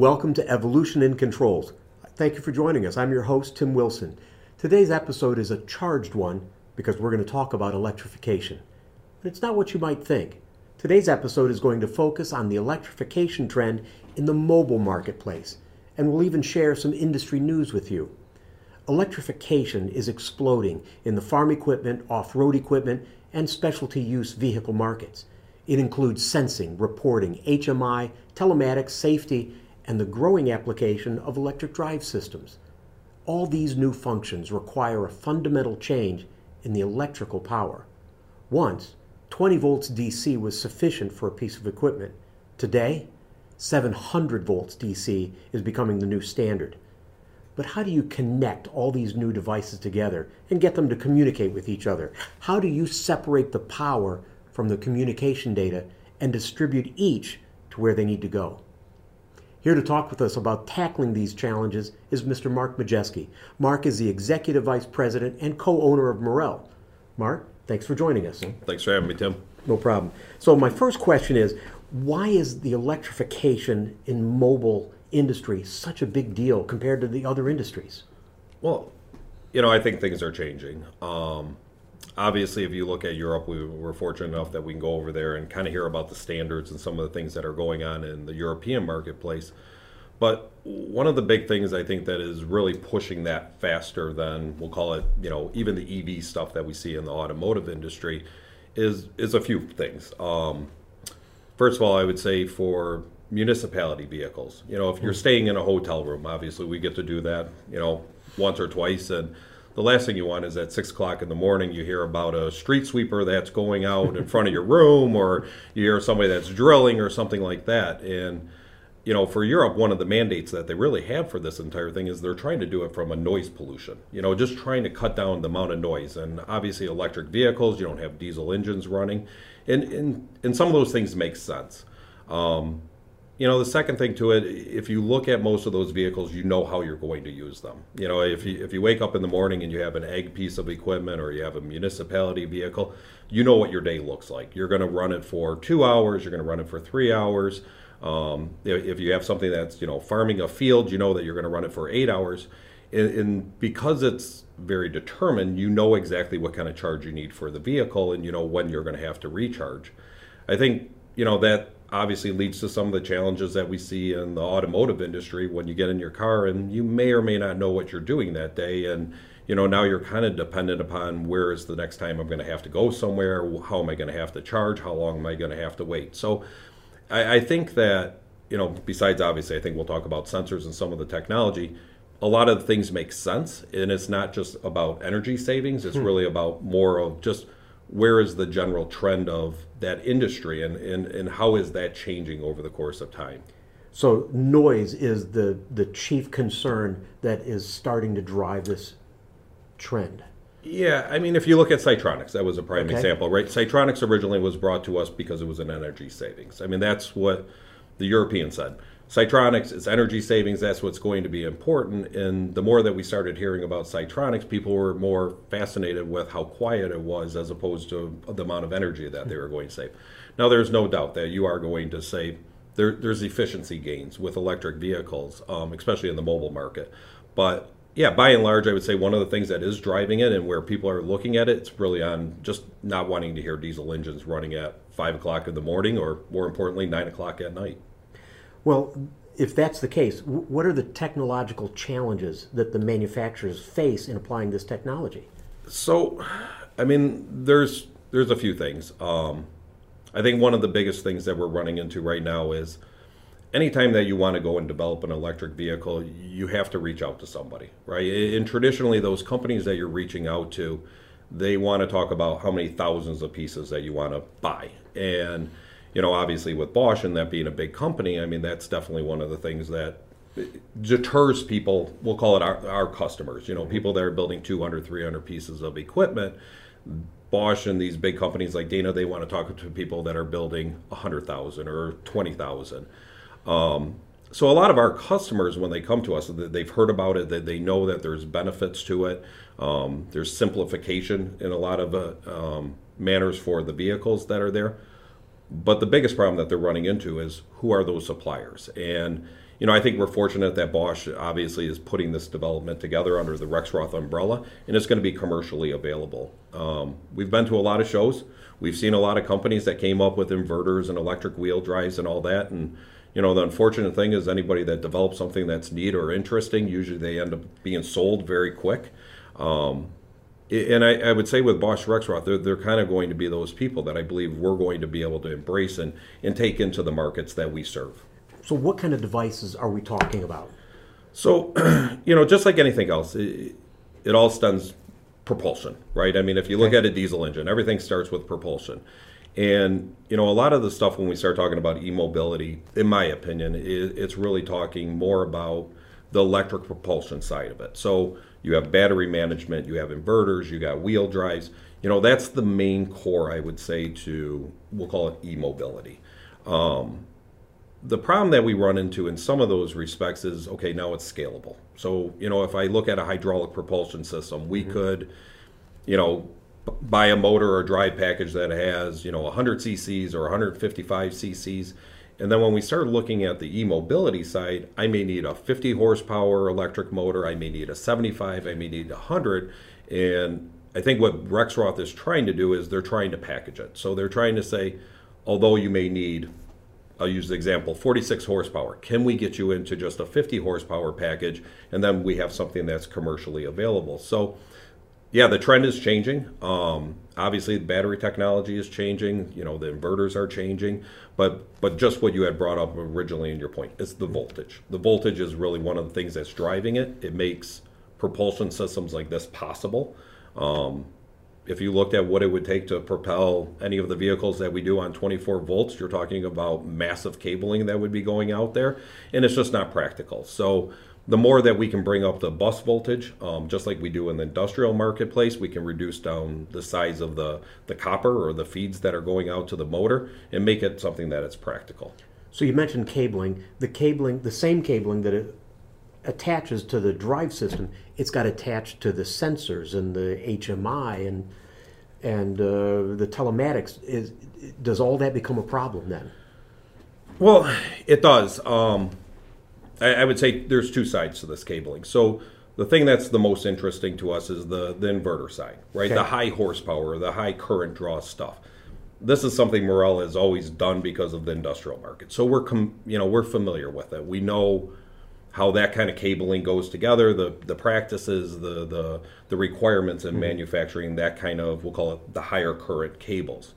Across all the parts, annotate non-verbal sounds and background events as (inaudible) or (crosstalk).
Welcome to Evolution in Controls. Thank you for joining us. I'm your host, Tim Wilson. Today's episode is a charged one because we're going to talk about electrification. But it's not what you might think. Today's episode is going to focus on the electrification trend in the mobile marketplace, and we'll even share some industry news with you. Electrification is exploding in the farm equipment, off road equipment, and specialty use vehicle markets. It includes sensing, reporting, HMI, telematics, safety, and the growing application of electric drive systems. All these new functions require a fundamental change in the electrical power. Once, 20 volts DC was sufficient for a piece of equipment. Today, 700 volts DC is becoming the new standard. But how do you connect all these new devices together and get them to communicate with each other? How do you separate the power from the communication data and distribute each to where they need to go? Here to talk with us about tackling these challenges is Mr. Mark Majeski. Mark is the Executive Vice President and co owner of Morrell. Mark, thanks for joining us. Thanks for having me, Tim. No problem. So, my first question is why is the electrification in mobile industry such a big deal compared to the other industries? Well, you know, I think things are changing. Um, obviously, if you look at Europe, we were fortunate enough that we can go over there and kind of hear about the standards and some of the things that are going on in the European marketplace. But one of the big things I think that is really pushing that faster than we'll call it, you know, even the EV stuff that we see in the automotive industry is is a few things. Um, first of all, I would say for municipality vehicles. You know, if you're staying in a hotel room, obviously we get to do that, you know, once or twice. And the last thing you want is at six o'clock in the morning you hear about a street sweeper that's going out in front of your room, or you hear somebody that's drilling or something like that. And you know, for Europe, one of the mandates that they really have for this entire thing is they're trying to do it from a noise pollution. You know, just trying to cut down the amount of noise. And obviously, electric vehicles, you don't have diesel engines running, and and, and some of those things make sense. Um, you know, the second thing to it, if you look at most of those vehicles, you know how you're going to use them. You know, if you if you wake up in the morning and you have an ag piece of equipment or you have a municipality vehicle, you know what your day looks like. You're going to run it for two hours. You're going to run it for three hours. Um, if you have something that's you know farming a field, you know that you're going to run it for eight hours. And, and because it's very determined, you know exactly what kind of charge you need for the vehicle, and you know when you're going to have to recharge. I think you know that obviously leads to some of the challenges that we see in the automotive industry when you get in your car and you may or may not know what you're doing that day. And you know now you're kind of dependent upon where is the next time i'm going to have to go somewhere how am i going to have to charge how long am i going to have to wait? So I, I think that you know besides obviously i think we'll talk about sensors and some of the technology a lot of things make sense. And it's not just about energy savings. It's hmm. really about more of just where is the general trend of that industry and, and, and how is that changing over the course of time? So noise is the, the chief concern that is starting to drive this trend. Yeah, I mean, if you look at Sytronix, that was a prime okay. example, right? Sytronix originally was brought to us because it was an energy savings. I mean, that's what the Europeans said. Sytronix is energy savings. That's what's going to be important. And the more that we started hearing about Sytronix, people were more fascinated with how quiet it was as opposed to the amount of energy that they were going to save. Now, there's no doubt that you are going to save. There, there's efficiency gains with electric vehicles, um, especially in the mobile market. But yeah, by and large, I would say one of the things that is driving it and where people are looking at it, it's really on just not wanting to hear diesel engines running at five o'clock in the morning or more importantly, nine o'clock at night. Well, if that's the case, what are the technological challenges that the manufacturers face in applying this technology? So, I mean, there's there's a few things. Um, I think one of the biggest things that we're running into right now is anytime that you want to go and develop an electric vehicle, you have to reach out to somebody, right? And traditionally, those companies that you're reaching out to, they want to talk about how many thousands of pieces that you want to buy, and you know, obviously with Bosch and that being a big company, I mean, that's definitely one of the things that deters people. We'll call it our, our customers, you know, people that are building 200, 300 pieces of equipment. Bosch and these big companies like Dana, they want to talk to people that are building 100,000 or 20,000. Um, so a lot of our customers, when they come to us, they've heard about it, they know that there's benefits to it. Um, there's simplification in a lot of uh, um, manners for the vehicles that are there. But the biggest problem that they're running into is who are those suppliers? And you know, I think we're fortunate that Bosch obviously is putting this development together under the Rexroth umbrella, and it's going to be commercially available. Um, we've been to a lot of shows. We've seen a lot of companies that came up with inverters and electric wheel drives and all that. And you know, the unfortunate thing is anybody that develops something that's neat or interesting, usually they end up being sold very quick. Um, and I, I, would say with Bosch Rexroth, they're, they're kind of going to be those people that I believe we're going to be able to embrace and, and take into the markets that we serve. So, what kind of devices are we talking about? So, (clears throat) you know, just like anything else, it, it all stems propulsion, right? I mean, if you look okay. at a diesel engine, everything starts with propulsion. And, you know, a lot of the stuff when we start talking about e mobility, in my opinion, it, it's really talking more about the electric propulsion side of it. So, you have battery management, you have inverters, you got wheel drives. You know, that's the main core, I would say, to we'll call it e mobility. Um, the problem that we run into in some of those respects is okay, now it's scalable. So, you know, if I look at a hydraulic propulsion system, we mm-hmm. could, you know, buy a motor or drive package that has, you know, 100 cc's or 155 cc's and then when we start looking at the e-mobility side, I may need a 50 horsepower electric motor, I may need a 75, I may need a 100, and I think what Rexroth is trying to do is they're trying to package it. So they're trying to say, although you may need, I'll use the example, 46 horsepower, can we get you into just a 50 horsepower package, and then we have something that's commercially available. So yeah, the trend is changing. Um, obviously, the battery technology is changing. You know, the inverters are changing. But but just what you had brought up originally in your point, it's the voltage. The voltage is really one of the things that's driving it. It makes propulsion systems like this possible. Um, if you looked at what it would take to propel any of the vehicles that we do on 24 volts, you're talking about massive cabling that would be going out there, and it's just not practical. So the more that we can bring up the bus voltage, um, just like we do in the industrial marketplace, we can reduce down the size of the, the copper or the feeds that are going out to the motor and make it something that it's practical. So you mentioned cabling. The cabling, the same cabling that it attaches to the drive system, it's got attached to the sensors and the HMI and and uh, the telematics. Is does all that become a problem then? Well, it does. Um, I, I would say there's two sides to this cabling. So the thing that's the most interesting to us is the the inverter side, right? Okay. The high horsepower, the high current draw stuff. This is something Morrell has always done because of the industrial market. So we're com- you know we're familiar with it. We know how that kind of cabling goes together, the the practices, the the the requirements in mm-hmm. manufacturing that kind of we'll call it the higher current cables.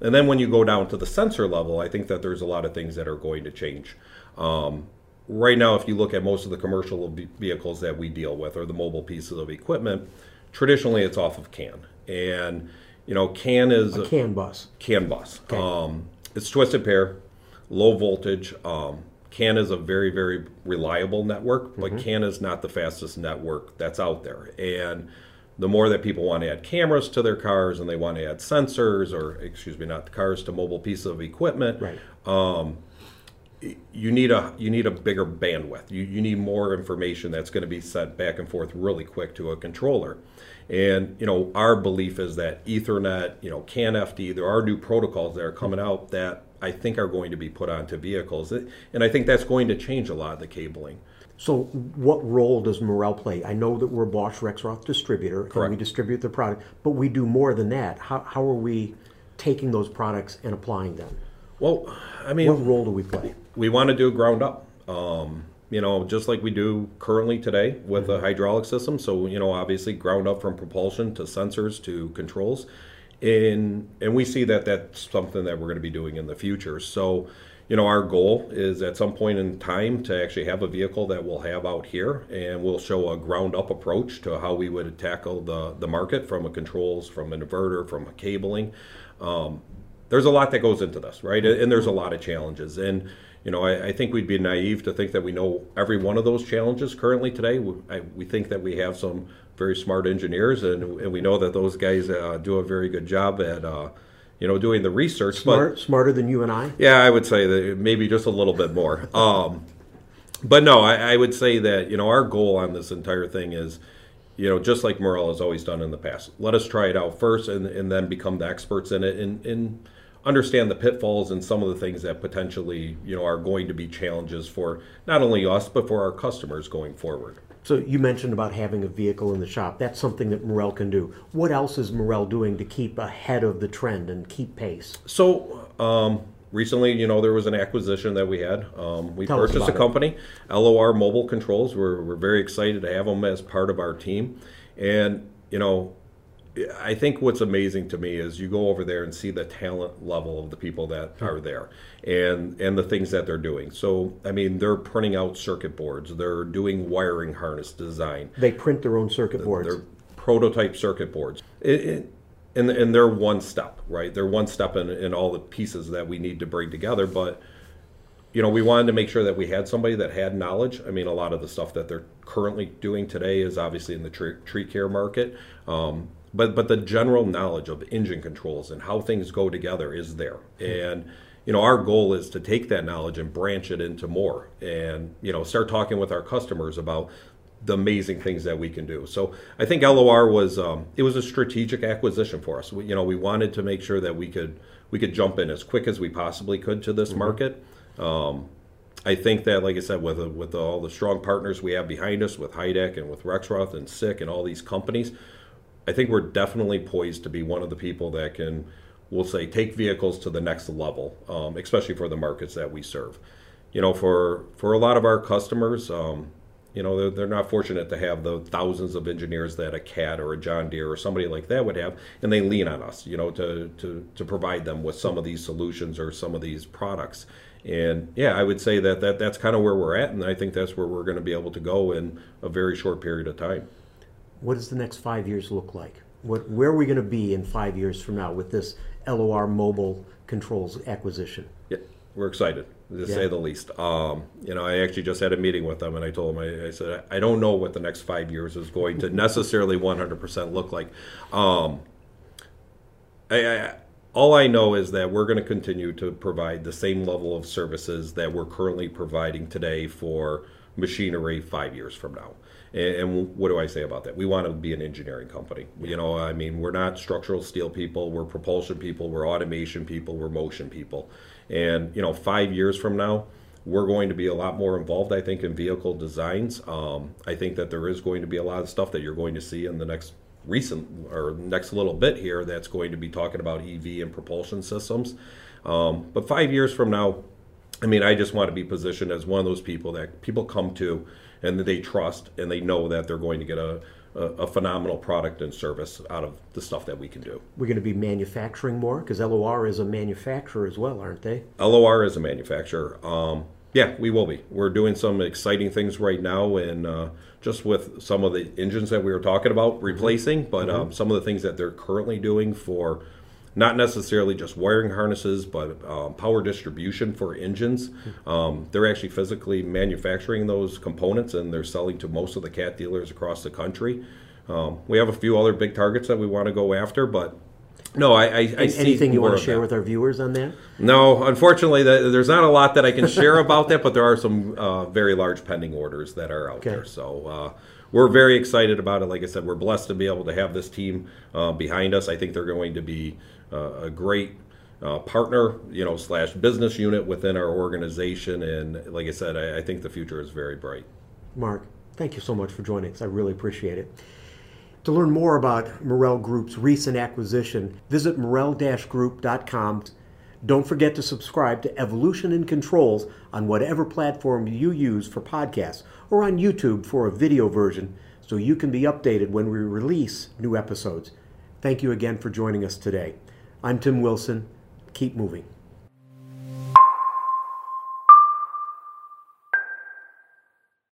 And then when you go down to the sensor level, I think that there's a lot of things that are going to change. Um, right now, if you look at most of the commercial vehicles that we deal with or the mobile pieces of equipment, traditionally it's off of CAN. And, you know, CAN is a CAN bus. CAN bus. Okay. Um, it's twisted pair, low voltage. Um, CAN is a very, very reliable network, but mm-hmm. CAN is not the fastest network that's out there. And the more that people want to add cameras to their cars and they want to add sensors or, excuse me, not the cars to mobile pieces of equipment, right. um, you need a you need a bigger bandwidth. You, you need more information that's going to be sent back and forth really quick to a controller. And you know, our belief is that Ethernet, you know, CAN-FD, there are new protocols that are coming out that I think are going to be put onto vehicles, and I think that's going to change a lot of the cabling. So, what role does Morrell play? I know that we're Bosch Rexroth distributor, Correct. and we distribute the product, but we do more than that. How, how are we taking those products and applying them? Well, I mean, what role do we play? we want to do ground up. Um, you know, just like we do currently today with mm-hmm. a hydraulic system. So, you know, obviously ground up from propulsion to sensors to controls. And, and we see that that's something that we're going to be doing in the future. So, you know, our goal is at some point in time to actually have a vehicle that we'll have out here and we'll show a ground up approach to how we would tackle the, the market from a controls, from an inverter, from a cabling. Um, there's a lot that goes into this, right? And there's a lot of challenges. And, you know, I, I, think we'd be naive to think that we know every one of those challenges currently today. We, I, we think that we have some very smart engineers, and, and we know that those guys uh, do a very good job at, uh, you know, doing the research. Smart, but, smarter than you and I. Yeah, I would say that maybe just a little bit more. (laughs) Um, but no, I, I, would say that you know our goal on this entire thing is, you know, just like Morrell has always done in the past. Let us try it out first, and, and then become the experts in it, and, and understand the pitfalls and some of the things that potentially you know are going to be challenges for not only us but for our customers going forward. So you mentioned about having a vehicle in the shop. That's something that Morrell can do. What else is Morrell doing to keep ahead of the trend and keep pace? So um, recently, you know, there was an acquisition that we had. Um, we Tell purchased a about it. company, LOR Mobile Controls. We're, we're very excited to have them as part of our team. And, you know, I think what's amazing to me is you go over there and see the talent level of the people that are there and and the things that they're doing. So, I mean, they're printing out circuit boards. They're doing wiring harness design. They print their own circuit boards. They're prototype circuit boards. It, it, and, and they're one step, right? They're one step in, in all the pieces that we need to bring together. But, you know, we wanted to make sure that we had somebody that had knowledge. I mean, a lot of the stuff that they're currently doing today is obviously in the tree, tree care market. Um, but, but the general knowledge of engine controls and how things go together is there. And, you know, our goal is to take that knowledge and branch it into more and, you know, start talking with our customers about the amazing things that we can do. So I think LOR was um, it was a strategic acquisition for us. We, you know, we wanted to make sure that we could we could jump in as quick as we possibly could to this market. Um, I think that, like I said, with with all the strong partners we have behind us, with HYDAC and with Rexroth and SICK and all these companies, I think we're definitely poised to be one of the people that can, we'll say, take vehicles to the next level, um, especially for the markets that we serve. You know, for for a lot of our customers, um, you know, they're, they're not fortunate to have the thousands of engineers that a CAT or a John Deere or somebody like that would have, and they lean on us, you know, to to to provide them with some of these solutions or some of these products. And yeah, I would say that, that that's kind of where we're at, and I think that's where we're going to be able to go in a very short period of time. What does the next five years look like? What, where are we going to be in five years from now with this LOR mobile controls acquisition? Yeah, we're excited to Yeah. say the least. Um, you know, I actually just had a meeting with them, and I told them, I, I said, I don't know what the next five years is going to necessarily 100% look like. Um, I, I, all I know is that we're going to continue to provide the same level of services that we're currently providing today for machinery five years from now. And, and what do I say about that? We want to be an engineering company. You know, I mean, we're not structural steel people, we're propulsion people, we're automation people, we're motion people. And, you know, five years from now, we're going to be a lot more involved, I think, in vehicle designs. Um, I think that there is going to be a lot of stuff that you're going to see in the next recent or next little bit here that's going to be talking about EV and propulsion systems. Um, but five years from now, I mean, I just want to be positioned as one of those people that people come to and that they trust and they know that they're going to get a, a, a phenomenal product and service out of the stuff that we can do. We're going to be manufacturing more because LOR is a manufacturer as well, aren't they? LOR is a manufacturer. Um, yeah, we will be. We're doing some exciting things right now, and uh, just with some of the engines that we were talking about replacing, but um, some of the things that they're currently doing for not necessarily just wiring harnesses, but um, power distribution for engines. Um, they're actually physically manufacturing those components, and they're selling to most of the cat dealers across the country. Um, we have a few other big targets that we want to go after, but no, I, I, I see Anything you want to share with our viewers on that? No, unfortunately, th- there's not a lot that I can share about that, but there are some uh, very large pending orders that are out Okay. there. So uh, we're very excited about it. Like I said, we're blessed to be able to have this team uh, behind us. I think they're going to be a great uh, partner, you know, slash business unit within our organization. And like I said, I, I think the future is very bright. Mark, thank you so much for joining us. I really appreciate it. To learn more about Morrell Group's recent acquisition, visit morrell-group.com. Don't forget to subscribe to Evolution in Controls on whatever platform you use for podcasts or on YouTube for a video version so you can be updated when we release new episodes. Thank you again for joining us today. I'm Tim Wilson. Keep moving.